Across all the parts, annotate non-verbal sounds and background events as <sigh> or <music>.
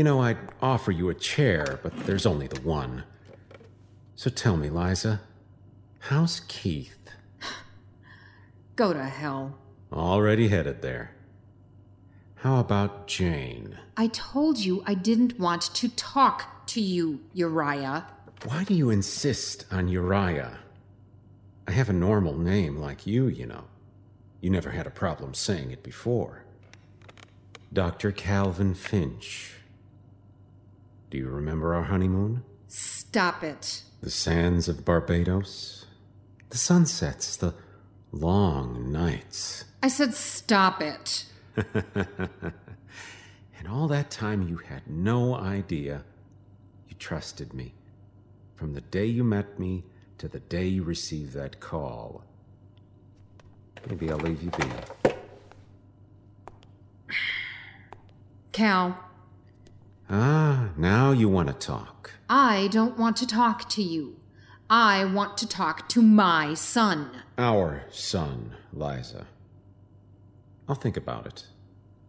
You know, I'd offer you a chair, but there's only the one. So tell me, Liza, how's Keith? <sighs> Go to hell. Already headed there. How about Jane? I told you I didn't want to talk to you, Uriah. Why do you insist on Uriah? I have a normal name like you, you know. You never had a problem saying it before. Dr. Calvin Finch. Do you remember our honeymoon? Stop it. The sands of Barbados? The sunsets, the long nights. I said stop it. <laughs> and all that time you had no idea. You trusted me. From the day you met me to the day you received that call. Maybe I'll leave you be. Cal, Ah, now you want to talk. I don't want to talk to you. I want to talk to my son. Our son, Liza. I'll think about it.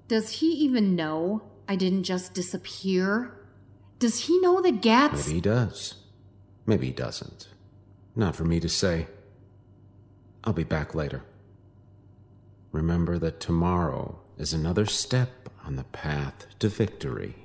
Does he even know I didn't just disappear? Does he know that Gats. Maybe he does. Maybe he doesn't. Not for me to say. I'll be back later. Remember that tomorrow is another step on the path to victory.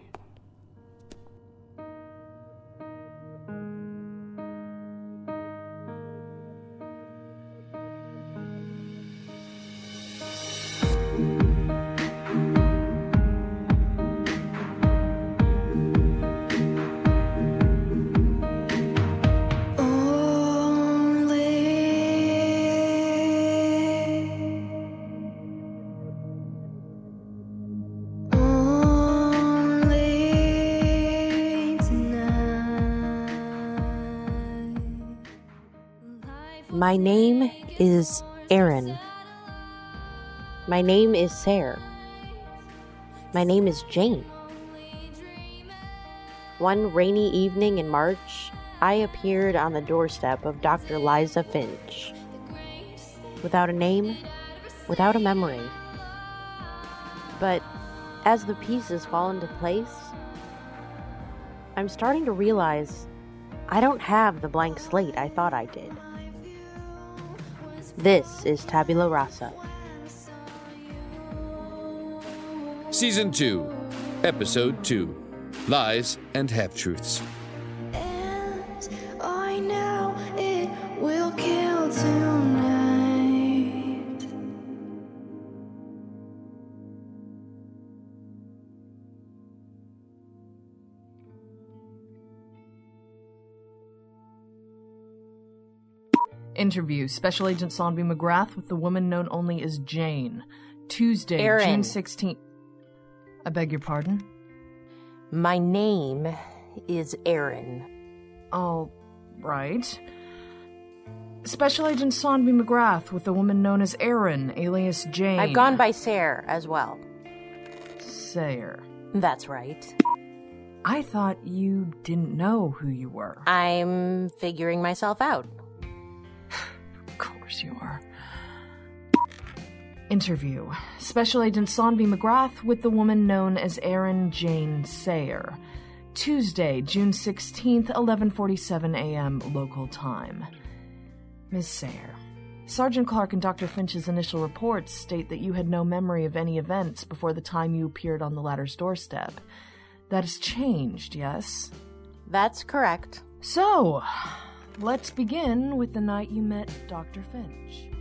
My name is Sarah. My name is Jane. One rainy evening in March, I appeared on the doorstep of Dr. Liza Finch. Without a name, without a memory. But as the pieces fall into place, I'm starting to realize I don't have the blank slate I thought I did. This is Tabula Rasa. Season 2, Episode 2 Lies and Half Truths. And I know it will kill tonight. Interview Special Agent Sanvi McGrath with the woman known only as Jane. Tuesday, Erin. June 16th. I beg your pardon? My name is Erin. All right. Special Agent Sanvi McGrath with a woman known as Erin, alias Jane. I've gone by Sarah as well. Sayer. That's right. I thought you didn't know who you were. I'm figuring myself out. <sighs> Of course you are. Interview Special Agent Sanvi McGrath with the woman known as Erin Jane Sayer. Tuesday, June 16th, 11:47 a.m. local time. Ms. Sayer, Sergeant Clark and Dr. Finch's initial reports state that you had no memory of any events before the time you appeared on the latter's doorstep. That has changed, yes? That's correct. So, let's begin with the night you met Dr. Finch.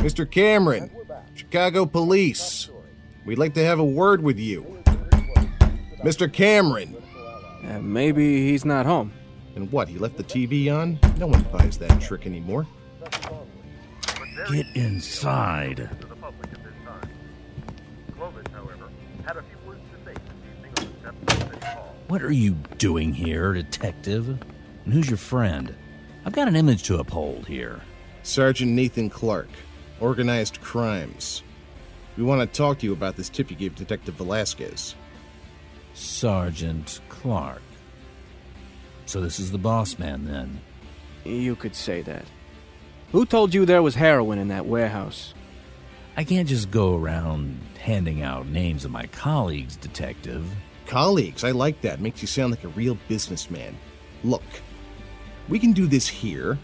Mr. Cameron, Chicago Police. We'd like to have a word with you. Mr. Cameron. Uh, maybe he's not home. And what, he left the TV on? No one buys that trick anymore. Get inside. What are you doing here, detective? And who's your friend? I've got an image to uphold here. Sergeant Nathan Clark, Organized Crimes. We want to talk to you about this tip you gave Detective Velasquez. Sergeant Clark. So this is the boss man then? You could say that. Who told you there was heroin in that warehouse? I can't just go around handing out names of my colleagues, Detective. Colleagues, I like that. Makes you sound like a real businessman. Look, we can do this here,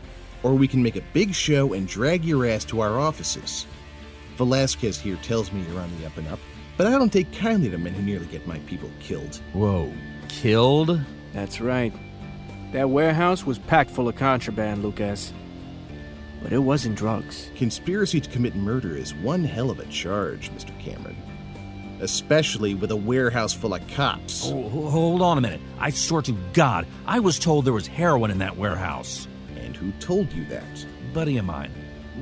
or we can make a big show and drag your ass to our offices. Velasquez here tells me you're on the up and up, but I don't take kindly to men who nearly get my people killed. Whoa, killed? That's right. That warehouse was packed full of contraband, Lucas. But it wasn't drugs. Conspiracy to commit murder is one hell of a charge, Mr. Cameron. Especially with a warehouse full of cops. Oh, hold on a minute. I swear to God, I was told there was heroin in that warehouse. And who told you that? buddy of mine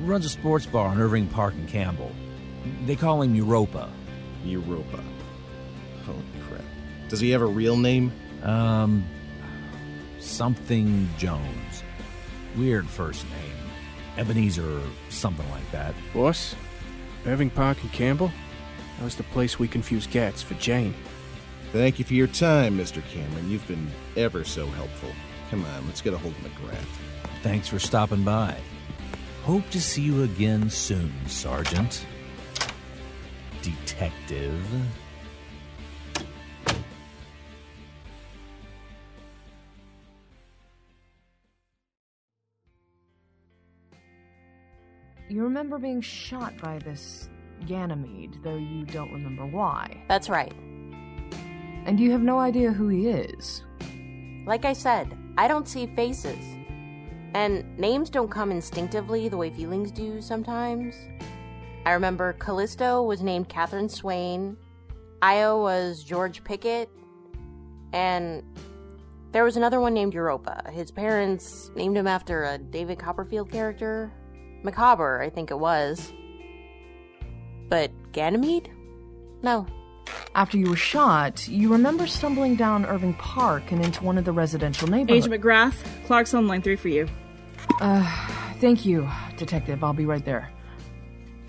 runs a sports bar in Irving Park in Campbell. They call him Europa. Europa. Holy crap. Does he have a real name? Um, something Jones. Weird first name. Ebenezer or something like that. Boss? Irving Park and Campbell? That was the place we confused Gats for Jane. Thank you for your time, Mr. Cameron. You've been ever so helpful. Come on, let's get a hold of McGrath. Thanks for stopping by. Hope to see you again soon, Sergeant. Detective. You remember being shot by this Ganymede, though you don't remember why. That's right. And you have no idea who he is. Like I said, I don't see faces. And names don't come instinctively the way feelings do sometimes. I remember Callisto was named Catherine Swain, Io was George Pickett, and there was another one named Europa. His parents named him after a David Copperfield character. Micawber, I think it was. But Ganymede? No. After you were shot, you remember stumbling down Irving Park and into one of the residential neighborhoods. Agent McGrath, Clark's on line three for you. Uh, thank you, Detective. I'll be right there.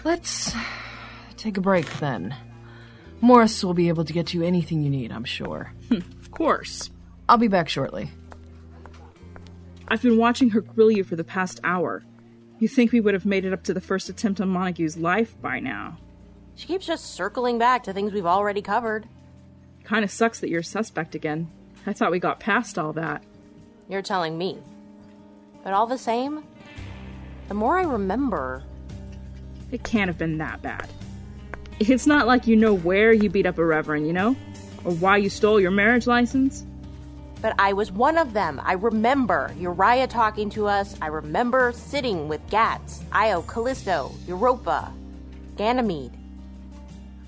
Let's take a break then. Morris will be able to get you anything you need, I'm sure. Of course. I'll be back shortly. I've been watching her grill you for the past hour. You think we would have made it up to the first attempt on Montague's life by now. She keeps just circling back to things we've already covered. Kinda sucks that you're a suspect again. I thought we got past all that. You're telling me. But all the same, the more I remember, It can't have been that bad. It's not like you know where you beat up a reverend, you know? Or why you stole your marriage license. but I was one of them. I remember Uriah talking to us. I remember sitting with Gats, Io, Callisto, Europa, Ganymede.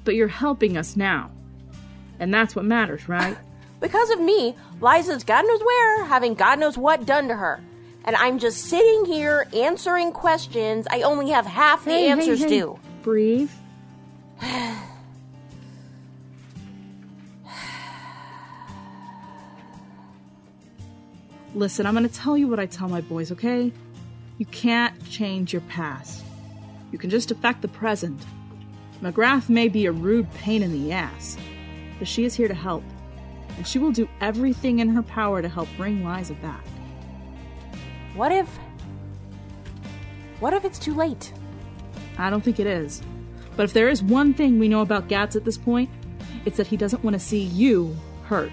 But you're helping us now. And that's what matters, right? <laughs> Because of me, Liza's God knows where, having God knows what done to her. And I'm just sitting here answering questions I only have half the Hey, hey, answers hey. to. Breathe. <sighs> Listen, I'm gonna tell you what I tell my boys, okay? You can't change your past. You can just affect the present. McGrath may be a rude pain in the ass, but she is here to help. And she will do everything in her power to help bring Liza back. What if. What if it's too late? I don't think it is. But if there is one thing we know about Gats at this point, it's that he doesn't want to see you hurt.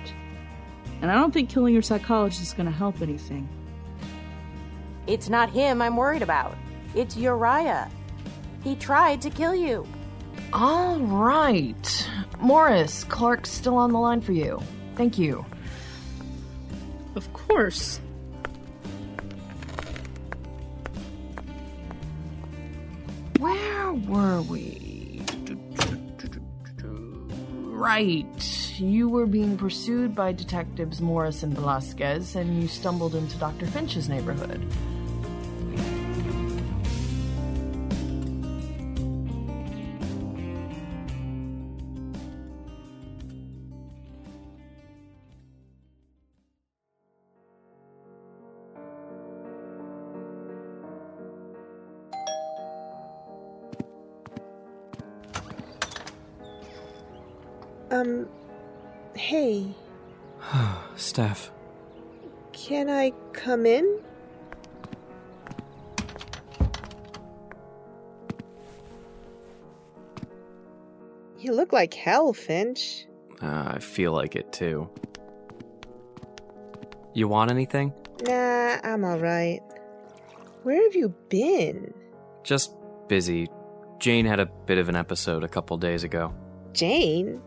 And I don't think killing your psychologist is going to help anything. It's not him I'm worried about. It's Uriah. He tried to kill you. All right. Morris, Clark's still on the line for you. Thank you. Of course. Where were we? Right. You were being pursued by detectives Morris and Velasquez, and you stumbled into Dr. Finch's neighborhood. Um, hey, <sighs> Steph. can I come in? You look like hell, Finch. Uh, I feel like it too. You want anything? Nah, I'm alright. Where have you been? Just busy. Jane had a bit of an episode a couple days ago. Jane?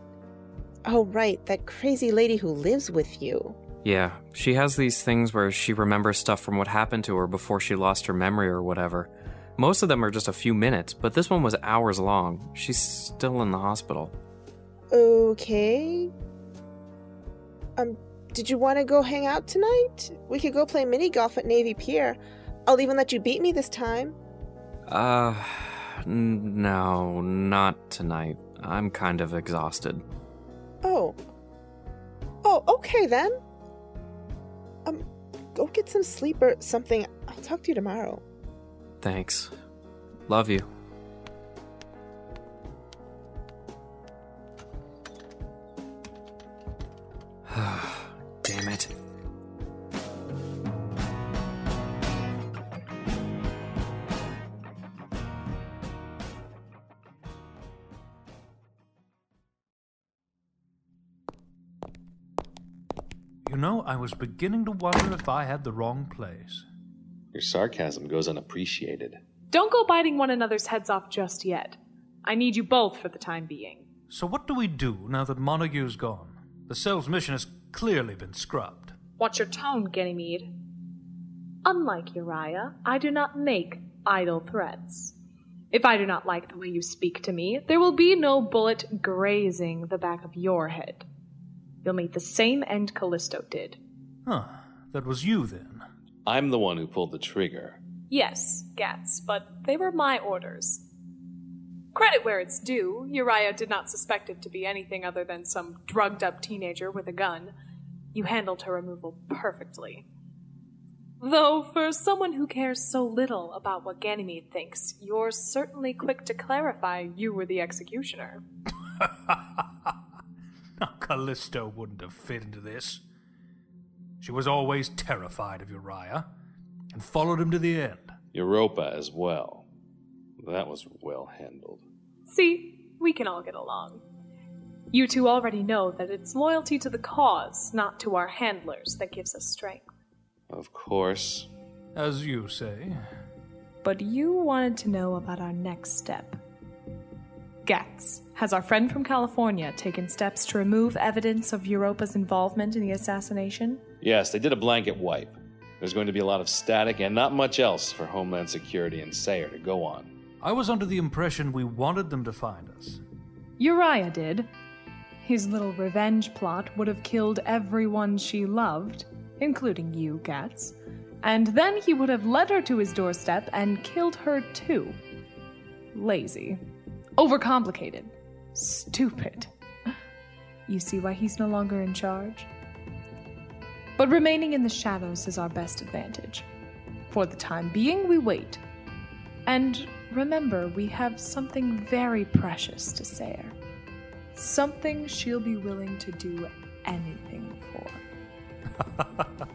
Oh, right, that crazy lady who lives with you. Yeah, she has these things where she remembers stuff from what happened to her before she lost her memory or whatever. Most of them are just a few minutes, but this one was hours long. She's still in the hospital. Okay. Um, did you want to go hang out tonight? We could go play mini golf at Navy Pier. I'll even let you beat me this time. Uh, <sighs> n- no, not tonight. I'm kind of exhausted. Oh. Oh, okay then. Um, go get some sleep or something. I'll talk to you tomorrow. Thanks. Love you. You know, I was beginning to wonder if I had the wrong place. Your sarcasm goes unappreciated. Don't go biting one another's heads off just yet. I need you both for the time being. So, what do we do now that Montague's gone? The cell's mission has clearly been scrubbed. Watch your tone, Ganymede. Unlike Uriah, I do not make idle threats. If I do not like the way you speak to me, there will be no bullet grazing the back of your head. You'll meet the same end Callisto did. Huh, that was you then. I'm the one who pulled the trigger. Yes, Gats, but they were my orders. Credit where it's due, Uriah did not suspect it to be anything other than some drugged up teenager with a gun. You handled her removal perfectly. Though, for someone who cares so little about what Ganymede thinks, you're certainly quick to clarify you were the executioner. <laughs> <laughs> Now, Callisto wouldn't have fit into this. She was always terrified of Uriah and followed him to the end. Europa as well. That was well handled. See, we can all get along. You two already know that it's loyalty to the cause, not to our handlers, that gives us strength. Of course. As you say. But you wanted to know about our next step. Gats, has our friend from California taken steps to remove evidence of Europa's involvement in the assassination? Yes, they did a blanket wipe. There's going to be a lot of static and not much else for Homeland Security and Sayer to go on. I was under the impression we wanted them to find us. Uriah did. His little revenge plot would have killed everyone she loved, including you, Gats. And then he would have led her to his doorstep and killed her too. Lazy. Overcomplicated. Stupid. You see why he's no longer in charge? But remaining in the shadows is our best advantage. For the time being, we wait. And remember, we have something very precious to Sayer. Something she'll be willing to do anything for. <laughs>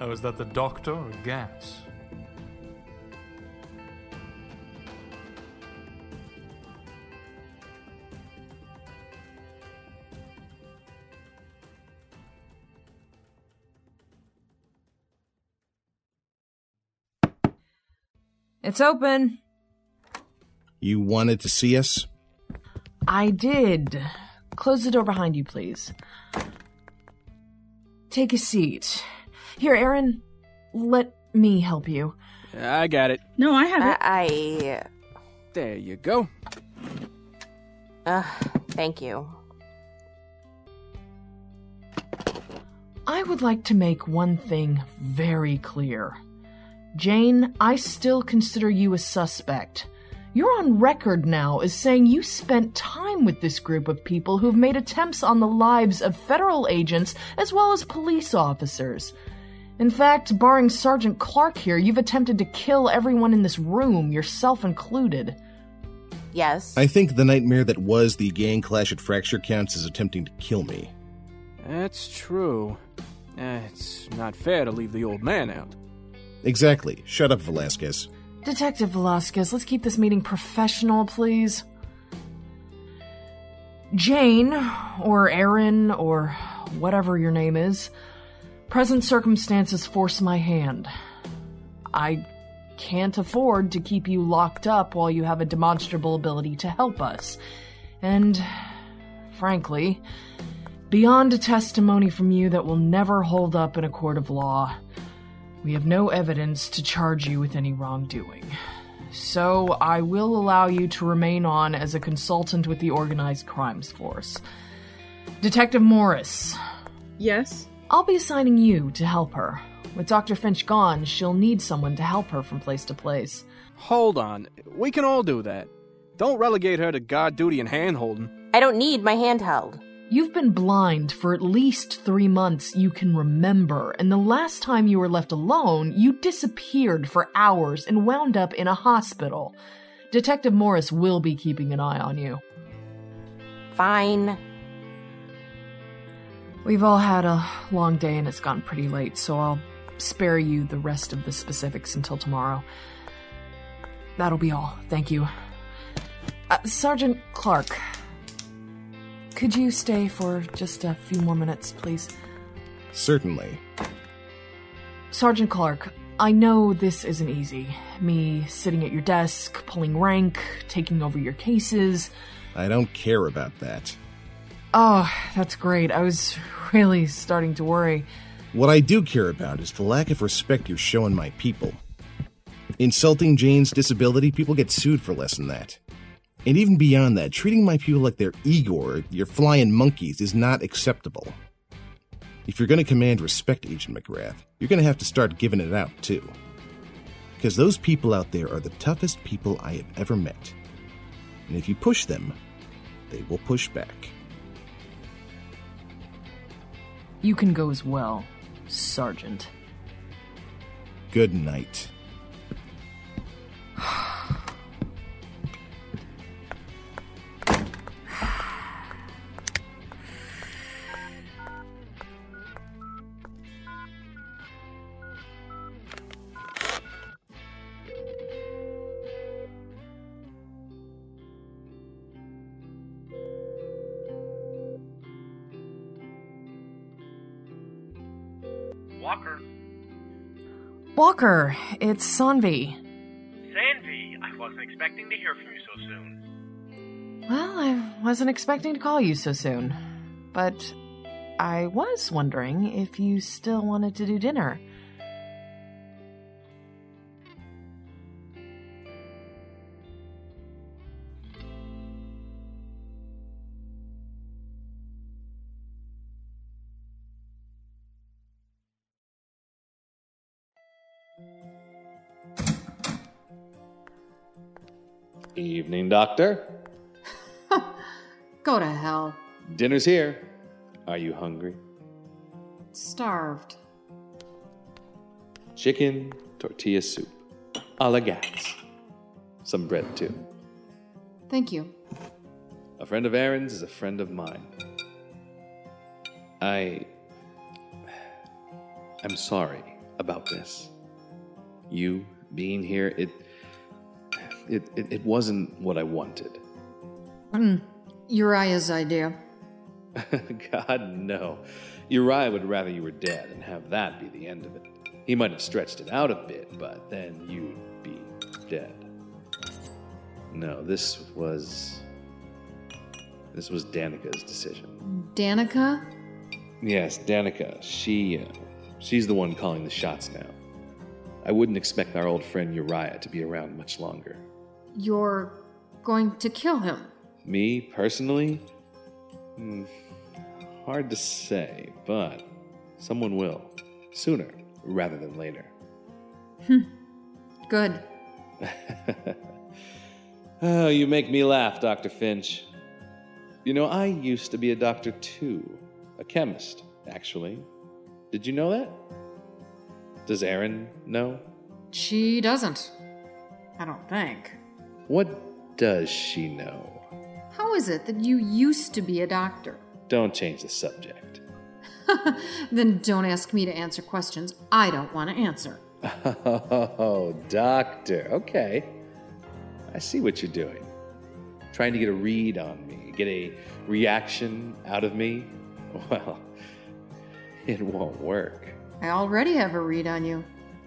Now, is that the doctor or Gats? It's open. You wanted to see us? I did. Close the door behind you, please. Take a seat. Here, Erin, let me help you. I got it. No, I have it. I. There you go. Uh, thank you. I would like to make one thing very clear. Jane, I still consider you a suspect. You're on record now as saying you spent time with this group of people who've made attempts on the lives of federal agents as well as police officers. In fact, barring Sergeant Clark here, you've attempted to kill everyone in this room, yourself included. Yes. I think the nightmare that was the gang clash at Fracture counts as attempting to kill me. That's true. Eh, it's not fair to leave the old man out. Exactly. Shut up, Velasquez. Detective Velasquez, let's keep this meeting professional, please. Jane, or Erin, or whatever your name is, present circumstances force my hand. I can't afford to keep you locked up while you have a demonstrable ability to help us. And, frankly, beyond a testimony from you that will never hold up in a court of law, we have no evidence to charge you with any wrongdoing. So I will allow you to remain on as a consultant with the Organized Crimes Force. Detective Morris. Yes? I'll be assigning you to help her. With Dr. Finch gone, she'll need someone to help her from place to place. Hold on. We can all do that. Don't relegate her to guard duty and handholding. I don't need my handheld. You've been blind for at least three months you can remember, and the last time you were left alone, you disappeared for hours and wound up in a hospital. Detective Morris will be keeping an eye on you. Fine. We've all had a long day and it's gotten pretty late, so I'll spare you the rest of the specifics until tomorrow. That'll be all. Thank you. Uh, Sergeant Clark, could you stay for just a few more minutes, please? Certainly. Sergeant Clark, I know this isn't easy. Me sitting at your desk, pulling rank, taking over your cases. I don't care about that. Oh, that's great. I was really starting to worry. What I do care about is the lack of respect you're showing my people. Insulting Jane's disability, people get sued for less than that. And even beyond that, treating my people like they're Igor, your flying monkeys, is not acceptable. If you're going to command respect, Agent McGrath, you're going to have to start giving it out, too. Because those people out there are the toughest people I have ever met. And if you push them, they will push back. You can go as well, Sergeant. Good night. Walker. Walker, it's Sanvi. Sanvi, I wasn't expecting to hear from you so soon. Well, I wasn't expecting to call you so soon. But I was wondering if you still wanted to do dinner. Doctor. <laughs> Go to hell. Dinner's here. Are you hungry? Starved. Chicken tortilla soup. A la Gats. Some bread, too. Thank you. A friend of Erin's is a friend of mine. I. I'm sorry about this. You being here, it. It, it, it wasn't what I wanted. Mm, Uriah's idea. <laughs> God, no. Uriah would rather you were dead and have that be the end of it. He might have stretched it out a bit, but then you'd be dead. No, this was. This was Danica's decision. Danica? Yes, Danica. She. Uh, she's the one calling the shots now. I wouldn't expect our old friend Uriah to be around much longer. You're going to kill him. Me, personally? Hmm, hard to say, but someone will. Sooner rather than later. Good. <laughs> oh, you make me laugh, Dr. Finch. You know, I used to be a doctor too. A chemist, actually. Did you know that? Does Erin know? She doesn't. I don't think. What does she know? How is it that you used to be a doctor? Don't change the subject. <laughs> then don't ask me to answer questions I don't want to answer. Oh, doctor. Okay. I see what you're doing. Trying to get a read on me, get a reaction out of me. <laughs> Well, it won't work. I already have a read on you.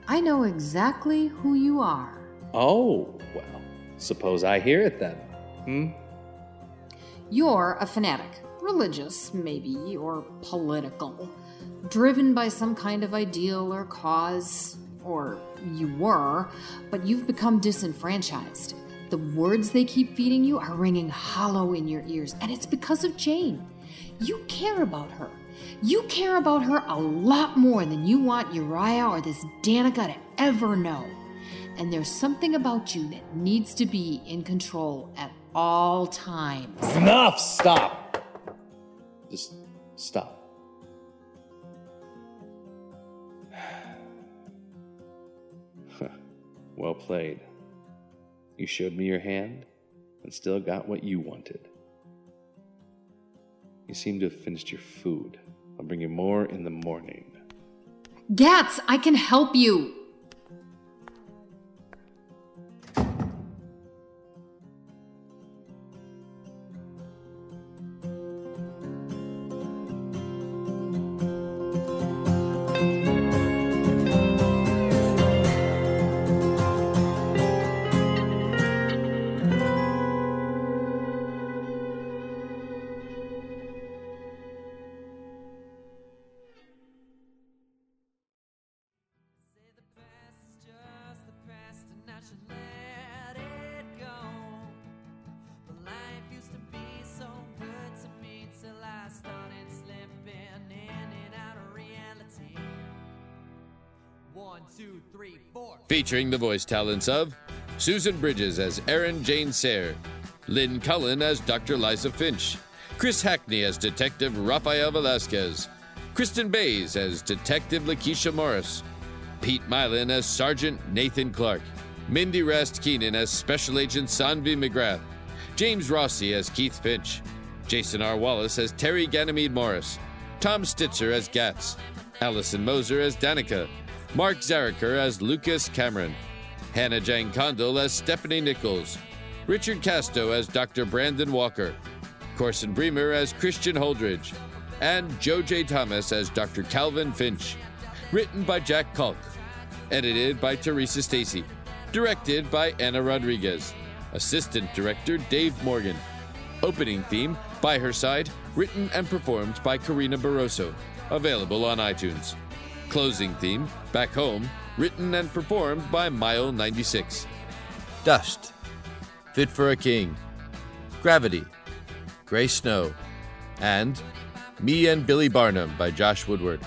I know exactly who you are. Oh, well, suppose I hear it then. Hmm? You're a fanatic, religious, maybe, or political, driven by some kind of ideal or cause, or you were, but you've become disenfranchised. The words they keep feeding you are ringing hollow in your ears, and it's because of Jane. You care about her. You care about her a lot more than you want Uriah or this Danica to ever know. And there's something about you that needs to be in control at all times. Enough! Stop! Just stop. <sighs> well played. You showed me your hand and still got what you wanted. You seem to have finished your food. I'll bring you more in the morning. Gats, I can help you. Featuring the voice talents of Susan Bridges as Erin Jane Sayre, Lynn Cullen as Dr. Liza Finch, Chris Hackney as Detective Rafael Velasquez, Kristen Bays as Detective Lakeisha Morris, Pete Mylan as Sergeant Nathan Clark, Mindy Rast Keenan as Special Agent Sanvi McGrath, James Rossi as Keith Finch, Jason R. Wallace as Terry Ganymede Morris, Tom Stitzer as Gats, Allison Moser as Danica, Mark Zariker as Lucas Cameron, Hannah Jane Condell as Stephanie Nichols, Richard Casto as Dr. Brandon Walker, Corson Bremer as Christian Holdridge, and Joe J. Thomas as Dr. Calvin Finch. Written by Jack Kalk. Edited by Teresa Stacy. Directed by Anna Rodriguez. Assistant Director Dave Morgan. Opening theme, By Her Side, written and performed by Karina Barroso. Available on iTunes. Closing theme, Back Home, written and performed by Mile96. Dust, Fit for a King, Gravity, Gray Snow, and Me and Billy Barnum by Josh Woodward.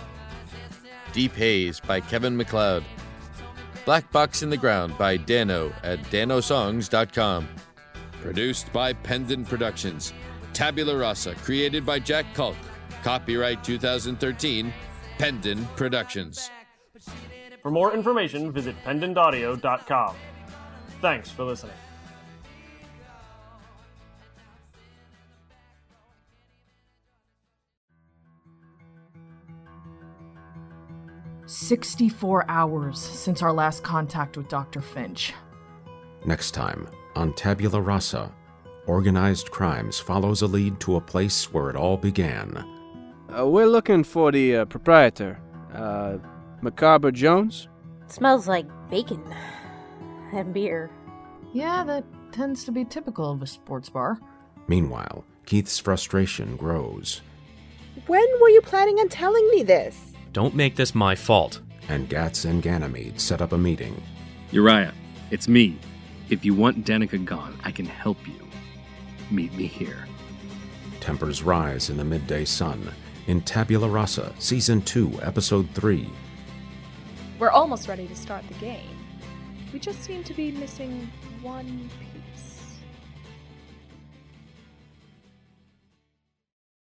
Deep Haze by Kevin MacLeod. Black Box in the Ground by Dano at danosongs.com. Produced by Pendant Productions. Tabula Rasa, created by Jack Kalk. Copyright 2013, Pendant Productions. For more information, visit pendantaudio.com. Thanks for listening. Sixty-four hours since our last contact with Dr. Finch. Next time on Tabula Rasa, organized crimes follows a lead to a place where it all began. Uh, we're looking for the uh, proprietor, uh, Micawber Jones. Smells like bacon and beer. Yeah, that tends to be typical of a sports bar. Meanwhile, Keith's frustration grows, When were you planning on telling me this? Don't make this my fault. and Gats and Ganymede set up a meeting. Uriah, it's me. If you want Danica gone, I can help you. Meet me here. Tempers rise in the midday sun in Tabula Rasa, Season 2, Episode 3. We're almost ready to start the game. We just seem to be missing one